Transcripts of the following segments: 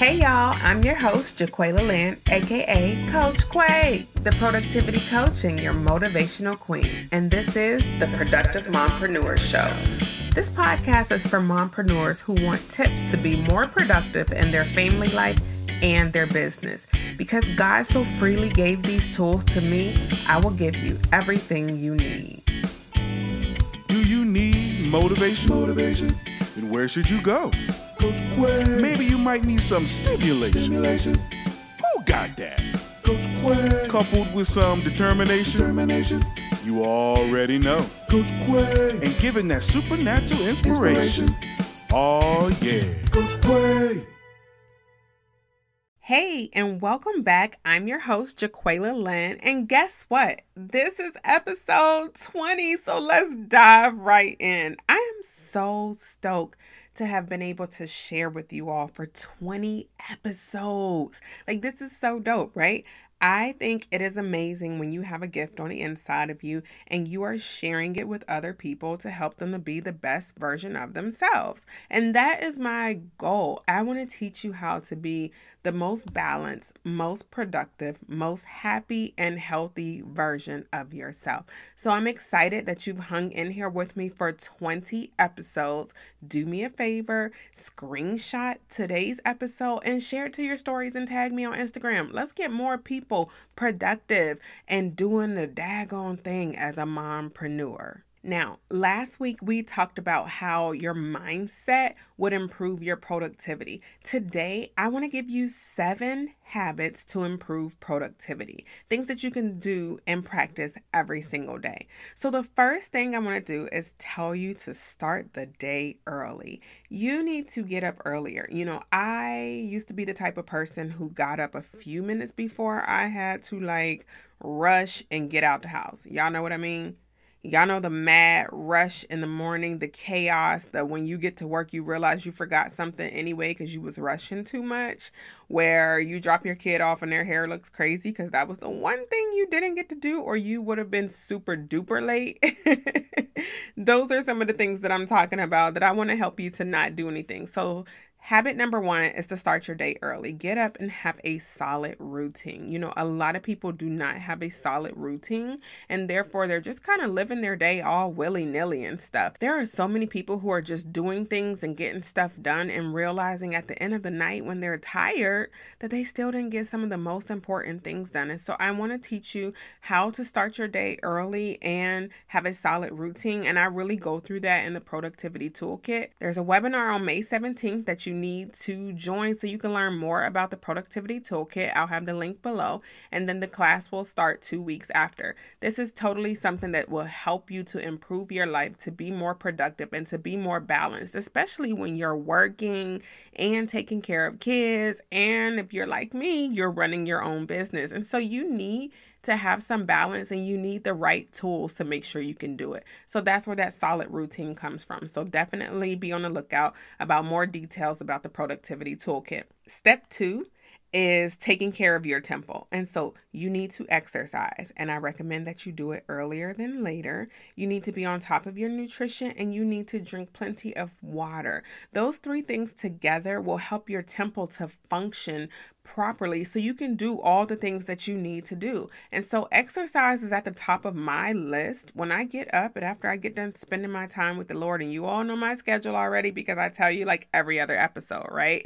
Hey y'all, I'm your host, Jaqualia Lynn, aka Coach Quay, the productivity coach and your motivational queen. And this is the Productive Mompreneur Show. This podcast is for mompreneurs who want tips to be more productive in their family life and their business. Because God so freely gave these tools to me, I will give you everything you need. Do you need motivation? Motivation. Then where should you go? Coach Quay. Maybe you might need some stimulation. Stimulation. Who got that? Coach Quay. Coupled with some determination, Determination. you already know. Coach Quay. And given that supernatural inspiration, oh yeah. Coach Quay. Hey, and welcome back. I'm your host, Jaqualia Lynn. And guess what? This is episode 20, so let's dive right in. I am so stoked to have been able to share with you all for 20 episodes. Like, this is so dope, right? I think it is amazing when you have a gift on the inside of you and you are sharing it with other people to help them to be the best version of themselves. And that is my goal. I want to teach you how to be the most balanced, most productive, most happy, and healthy version of yourself. So I'm excited that you've hung in here with me for 20 episodes. Do me a favor, screenshot today's episode and share it to your stories and tag me on Instagram. Let's get more people productive and doing the daggone thing as a mompreneur. Now, last week we talked about how your mindset would improve your productivity. Today, I want to give you seven habits to improve productivity, things that you can do and practice every single day. So, the first thing I want to do is tell you to start the day early. You need to get up earlier. You know, I used to be the type of person who got up a few minutes before I had to like rush and get out the house. Y'all know what I mean? Y'all know the mad rush in the morning, the chaos that when you get to work you realize you forgot something anyway because you was rushing too much, where you drop your kid off and their hair looks crazy because that was the one thing you didn't get to do or you would have been super duper late. Those are some of the things that I'm talking about that I want to help you to not do anything. So Habit number one is to start your day early. Get up and have a solid routine. You know, a lot of people do not have a solid routine, and therefore they're just kind of living their day all willy nilly and stuff. There are so many people who are just doing things and getting stuff done and realizing at the end of the night when they're tired that they still didn't get some of the most important things done. And so I want to teach you how to start your day early and have a solid routine. And I really go through that in the productivity toolkit. There's a webinar on May 17th that you you need to join so you can learn more about the productivity toolkit. I'll have the link below, and then the class will start two weeks after. This is totally something that will help you to improve your life, to be more productive, and to be more balanced, especially when you're working and taking care of kids. And if you're like me, you're running your own business. And so you need to have some balance and you need the right tools to make sure you can do it. So that's where that solid routine comes from. So definitely be on the lookout about more details about the productivity toolkit. Step two is taking care of your temple. And so you need to exercise. And I recommend that you do it earlier than later. You need to be on top of your nutrition and you need to drink plenty of water. Those three things together will help your temple to function properly so you can do all the things that you need to do. And so exercise is at the top of my list when I get up and after I get done spending my time with the Lord. And you all know my schedule already because I tell you like every other episode, right?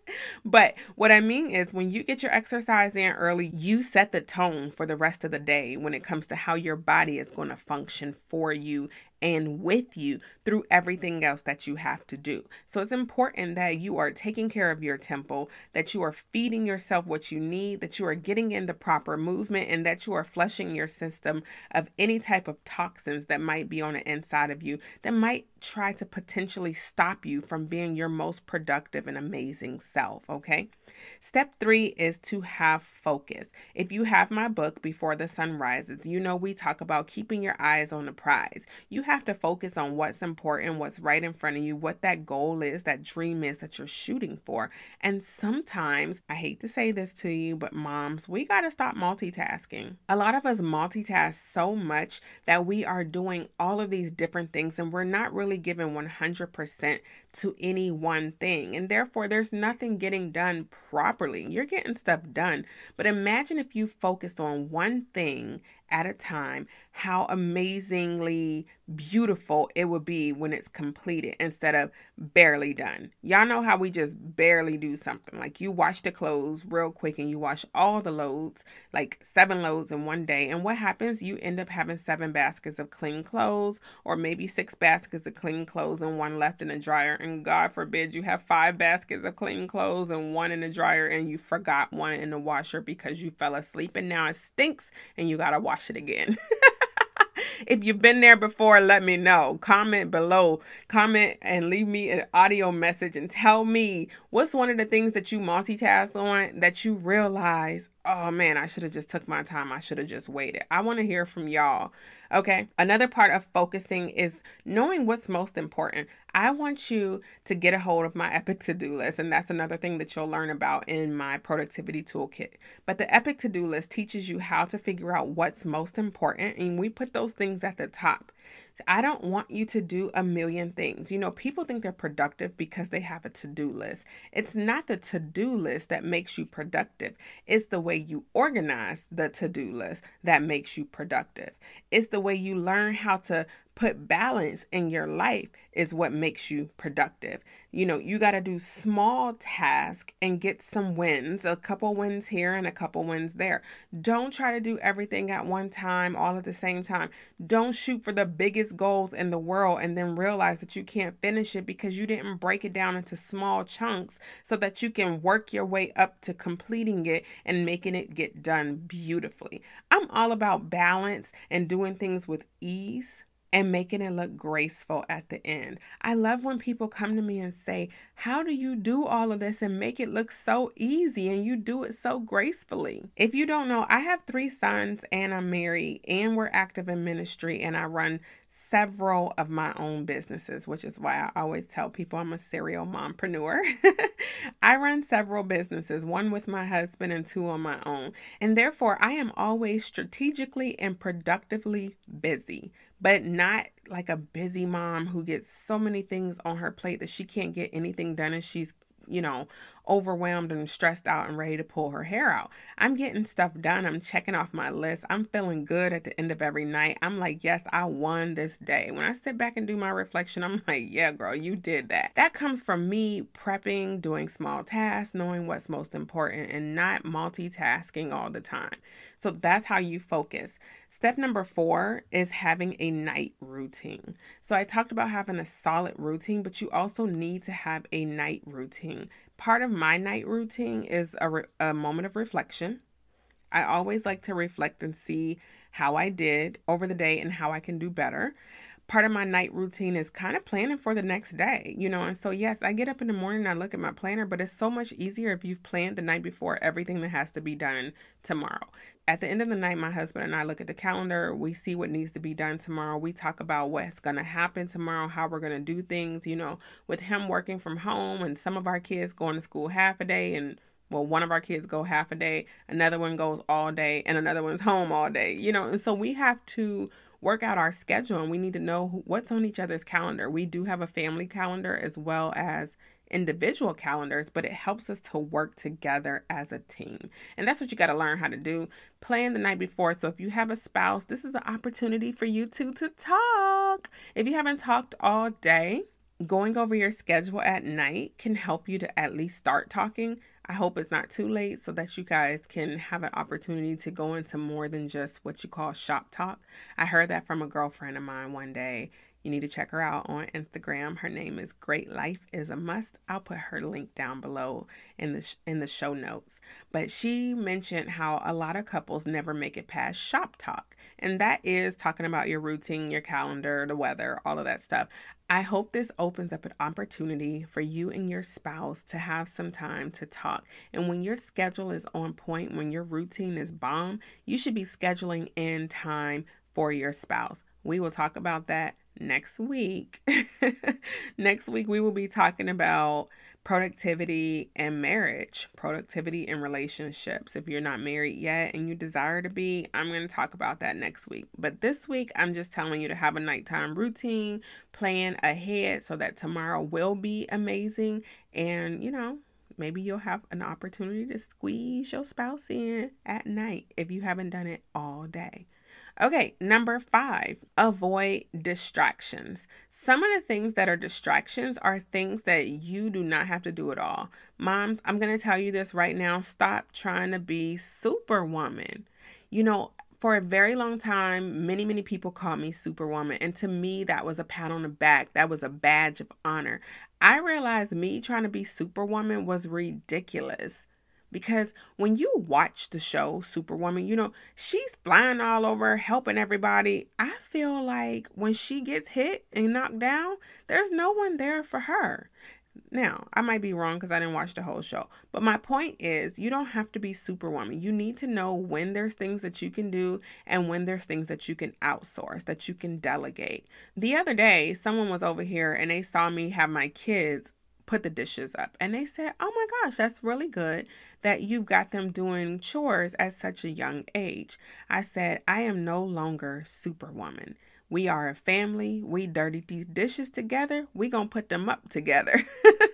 but what I mean is when you get your exercise in early, you set the tone for the rest of the day when it comes to how your body is going to function for you and with you through everything else that you have to do. So it's important that you are taking care of your temple, that you are feeding yourself what you need, that you are getting in the proper movement, and that you are flushing your system of any type of toxins that might be on the inside of you that might try to potentially stop you from being your most productive and amazing self. Okay. Step three is to have focus. If you have my book, Before the Son Rises, you know we talk about keeping your eyes on the prize. You have to focus on what's important, what's right in front of you, what that goal is, that dream is that you're shooting for. And sometimes, I hate to say this to you, but moms, we got to stop multitasking. A lot of us multitask so much that we are doing all of these different things and we're not really giving 100% to any one thing. And therefore, there's nothing getting done properly. You're getting stuff done. But imagine if you focused on one thing at a time, how amazingly beautiful it would be when it's completed instead of barely done. Y'all know how we just barely do something. Like you wash the clothes real quick and you wash all the loads, like seven loads in one day. And what happens? You end up having seven baskets of clean clothes or maybe six baskets of clean clothes and one left in the dryer. And God forbid you have five baskets of clean clothes and one in the dryer and you forgot one in the washer because you fell asleep and now it stinks and you got to wash it again. if you've been there before, let me know. Comment below. Comment and leave me an audio message and tell me what's one of the things that you multitask on that you realize, oh man, I should have just took my time. I should have just waited. I want to hear from y'all. Okay. Another part of focusing is knowing what's most important. I want you to get a hold of my epic to do list. And that's another thing that you'll learn about in my productivity toolkit. But the epic to do list teaches you how to figure out what's most important. And we put those things at the top. I don't want you to do a million things. You know, people think they're productive because they have a to do list. It's not the to do list that makes you productive, it's the way you organize the to do list that makes you productive. It's the way you learn how to put balance in your life is what makes you productive. You know, you got to do small tasks and get some wins, a couple wins here and a couple wins there. Don't try to do everything at one time, all at the same time. Don't shoot for the biggest goals in the world and then realize that you can't finish it because you didn't break it down into small chunks so that you can work your way up to completing it and making it get done beautifully. I'm all about balance and doing things with ease and making it look graceful at the end. I love when people come to me and say, How do you do all of this and make it look so easy and you do it so gracefully? If you don't know, I have three sons and I'm married and we're active in ministry and I run several of my own businesses, which is why I always tell people I'm a serial mompreneur. I run several businesses, one with my husband and two on my own. And therefore, I am always strategically and productively busy but not like a busy mom who gets so many things on her plate that she can't get anything done and she's you know, overwhelmed and stressed out and ready to pull her hair out. I'm getting stuff done. I'm checking off my list. I'm feeling good at the end of every night. I'm like, yes, I won this day. When I sit back and do my reflection, I'm like, yeah, girl, you did that. That comes from me prepping, doing small tasks, knowing what's most important, and not multitasking all the time. So that's how you focus. Step number four is having a night routine. So I talked about having a solid routine, but you also need to have a night routine. Part of my night routine is a, re- a moment of reflection. I always like to reflect and see how I did over the day and how I can do better part of my night routine is kind of planning for the next day, you know. And so, yes, I get up in the morning and I look at my planner, but it's so much easier if you've planned the night before everything that has to be done tomorrow. At the end of the night, my husband and I look at the calendar, we see what needs to be done tomorrow. We talk about what's going to happen tomorrow, how we're going to do things, you know, with him working from home and some of our kids going to school half a day and well one of our kids go half a day another one goes all day and another one's home all day you know and so we have to work out our schedule and we need to know what's on each other's calendar. We do have a family calendar as well as individual calendars, but it helps us to work together as a team. And that's what you got to learn how to do. Plan the night before. So if you have a spouse, this is an opportunity for you two to talk. If you haven't talked all day, going over your schedule at night can help you to at least start talking. I hope it's not too late so that you guys can have an opportunity to go into more than just what you call shop talk. I heard that from a girlfriend of mine one day. You need to check her out on Instagram. Her name is Great Life is a Must. I'll put her link down below in the sh- in the show notes. But she mentioned how a lot of couples never make it past shop talk, and that is talking about your routine, your calendar, the weather, all of that stuff. I hope this opens up an opportunity for you and your spouse to have some time to talk. And when your schedule is on point, when your routine is bomb, you should be scheduling in time for your spouse. We will talk about that next week, next week we will be talking about productivity and marriage, productivity and relationships. If you're not married yet and you desire to be, I'm going to talk about that next week. But this week, I'm just telling you to have a nighttime routine, plan ahead so that tomorrow will be amazing. And, you know, maybe you'll have an opportunity to squeeze your spouse in at night if you haven't done it all day. Okay, number five, avoid distractions. Some of the things that are distractions are things that you do not have to do at all. Moms, I'm going to tell you this right now stop trying to be superwoman. You know, for a very long time, many, many people called me Superwoman. And to me, that was a pat on the back. That was a badge of honor. I realized me trying to be Superwoman was ridiculous because when you watch the show Superwoman, you know, she's flying all over, helping everybody. I feel like when she gets hit and knocked down, there's no one there for her. Now, I might be wrong because I didn't watch the whole show, but my point is you don't have to be superwoman. You need to know when there's things that you can do and when there's things that you can outsource, that you can delegate. The other day, someone was over here and they saw me have my kids put the dishes up. And they said, Oh my gosh, that's really good that you've got them doing chores at such a young age. I said, I am no longer superwoman. We are a family. We dirty these dishes together. We gonna put them up together.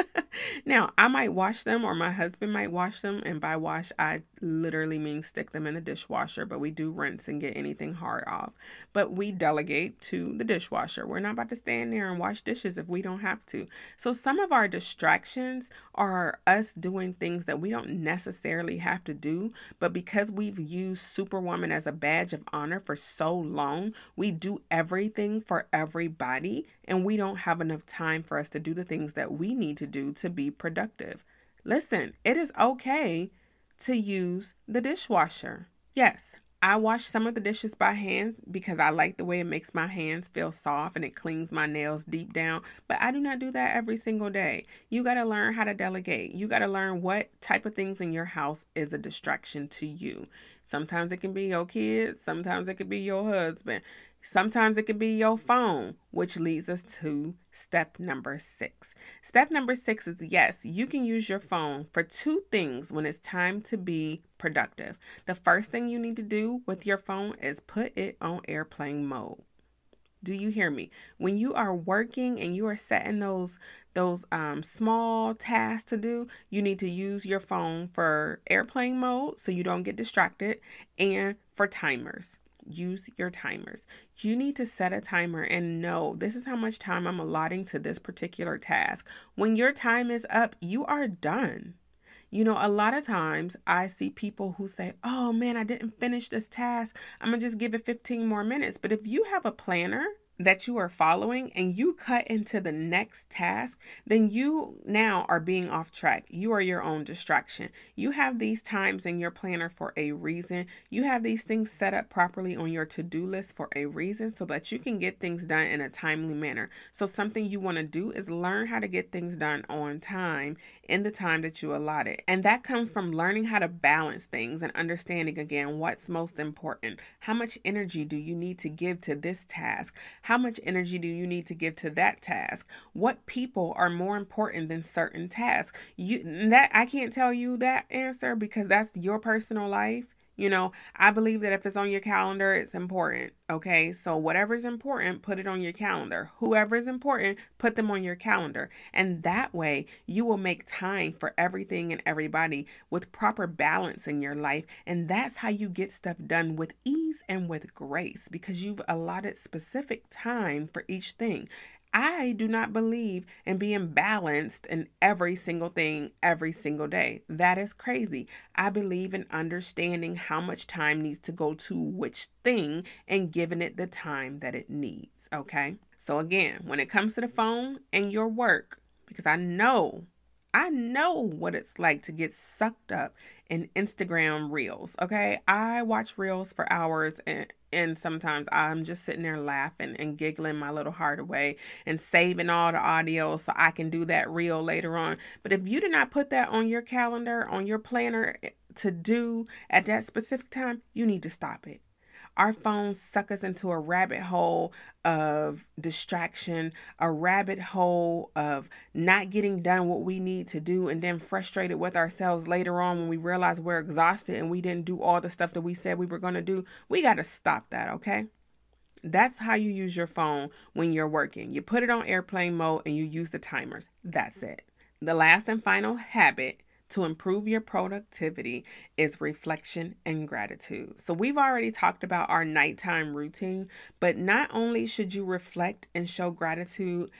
now, I might wash them or my husband might wash them. And by wash, I literally mean stick them in the dishwasher, but we do rinse and get anything hard off. But we delegate to the dishwasher. We're not about to stand there and wash dishes if we don't have to. So some of our distractions are us doing things that we don't necessarily have to do, but because we've used Superwoman as a badge of honor for so long, we do everything for everybody and we don't have enough time for us to do the things that we need to do to be productive. Listen, it is okay to use the dishwasher. Yes, I wash some of the dishes by hand because I like the way it makes my hands feel soft and it cleans my nails deep down, but I do not do that every single day. You got to learn how to delegate. You got to learn what type of things in your house is a distraction to you. Sometimes it can be your kids, sometimes it could be your husband. Sometimes it could be your phone, which leads us to step number six. Step number six is yes, you can use your phone for two things when it's time to be productive. The first thing you need to do with your phone is put it on airplane mode. Do you hear me? When you are working and you are setting those those um, small tasks to do, you need to use your phone for airplane mode so you don't get distracted and for timers use your timers. You need to set a timer and know this is how much time I'm allotting to this particular task. When your time is up, you are done. You know, a lot of times I see people who say, Oh man, I didn't finish this task. I'm going to just give it 15 more minutes. But if you have a planner, that you are following and you cut into the next task, then you now are being off track. You are your own distraction. You have these times in your planner for a reason. You have these things set up properly on your to do list for a reason so that you can get things done in a timely manner. So, something you want to do is learn how to get things done on time in the time that you allotted. And that comes from learning how to balance things and understanding again what's most important. How much energy do you need to give to this task? How much energy do you need to give to that task? What people are more important than certain tasks? You that I can't tell you that answer because that's your personal life you know, I believe that if it's on your calendar, it's important. Okay. So, whatever's important, put it on your calendar. Whoever is important, put them on your calendar. And that way, you will make time for everything and everybody with proper balance in your life. And that's how you get stuff done with ease and with grace because you've allotted specific time for each thing. I do not believe in being balanced in every single thing every single day. That is crazy. I believe in understanding how much time needs to go to which thing and giving it the time that it needs. Okay. So, again, when it comes to the phone and your work, because I know I know what it's like to get sucked up in Instagram reels. Okay. I watch reels for hours and, and sometimes I'm just sitting there laughing and giggling my little heart away and saving all the audio so I can do that reel later on. But if you do not put that on your calendar, on your planner eh, to do at that specific time, you need to stop it Our phones suck us into a rabbit hole of distraction, a rabbit hole of not getting done what we need to do, and then frustrated with ourselves later on when we realize we're exhausted and we didn't do all the stuff that we said we were going to do. We got to stop that, okay? That's how you use your phone when you're working. You put it on airplane mode and you use the timers. That's it. The last and final habit to improve your productivity is reflection and gratitude. So, we've already talked about our nighttime routine, but not only should you reflect and show gratitude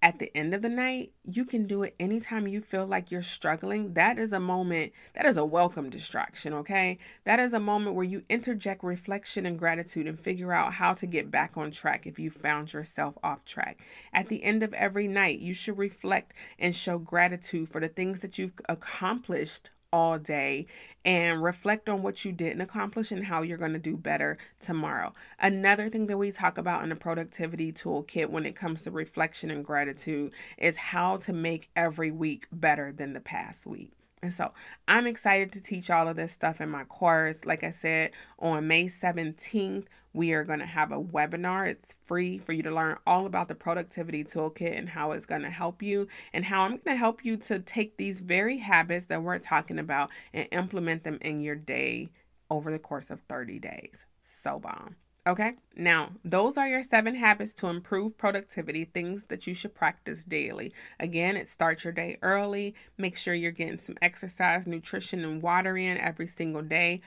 at the end of the night, you can do it anytime you feel like you're struggling. That is a moment, that is a welcome distraction, okay? That is a moment where you interject reflection and gratitude and figure out how to get back on track if you found yourself off track. At the end of every night, you should reflect and show gratitude for the things that you've accomplished all day and reflect on what you didn't accomplish and how you're going to do better tomorrow. Another thing that we talk about in the productivity toolkit when it comes to reflection and gratitude is how to make every week better than the past week. And so I'm excited to teach all of this stuff in my course. Like I said, on May 17th, we are going to have a webinar. It's free for you to learn all about the productivity toolkit and how it's going to help you, and how I'm going to help you to take these very habits that we're talking about and implement them in your day over the course of 30 days. So bomb. Okay, now those are your seven habits to improve productivity, things that you should practice daily. Again, it starts your day early. Make sure you're getting some exercise, nutrition, and water in every single day.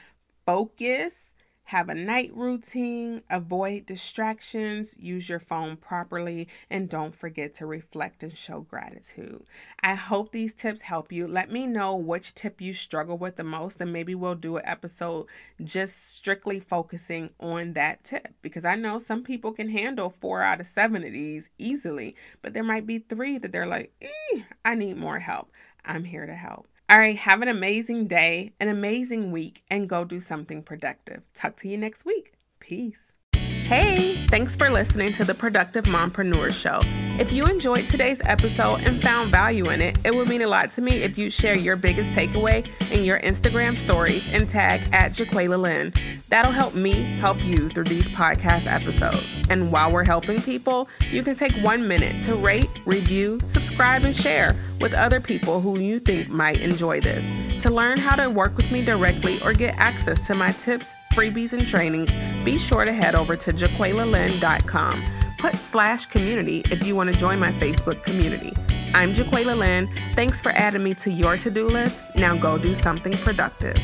Focus have a night routine, avoid distractions, use your phone properly, and don't forget to reflect and show gratitude. I hope these tips help you. Let me know which tip you struggle with the most, and maybe we'll do an episode just strictly focusing on that tip because I know some people can handle four out of seven of these easily, but there might be three that they're like, eh, I need more help. I'm here to help. All right, have an amazing day, an amazing week, and go do something productive. Talk to you next week. Peace. Hey, thanks for listening to the Productive Mompreneur Show. If you enjoyed today's episode and found value in it, it would mean a lot to me if you share your biggest takeaway in your Instagram stories and tag at Jaqualia Lynn. That'll help me help you through these podcast episodes. And while we're helping people, you can take one minute to rate, review, subscribe, and share with other people who you think might enjoy this. To learn how to work with me directly or get access to my tips, freebies, and trainings, be sure to head over to jaqualialynn.com. Put slash community if you want to join my Facebook community. I'm Jaqualia Lynn. Thanks for adding me to your to do list. Now go do something productive.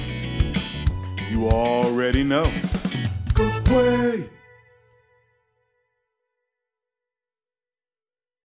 You already know. Coach Quay.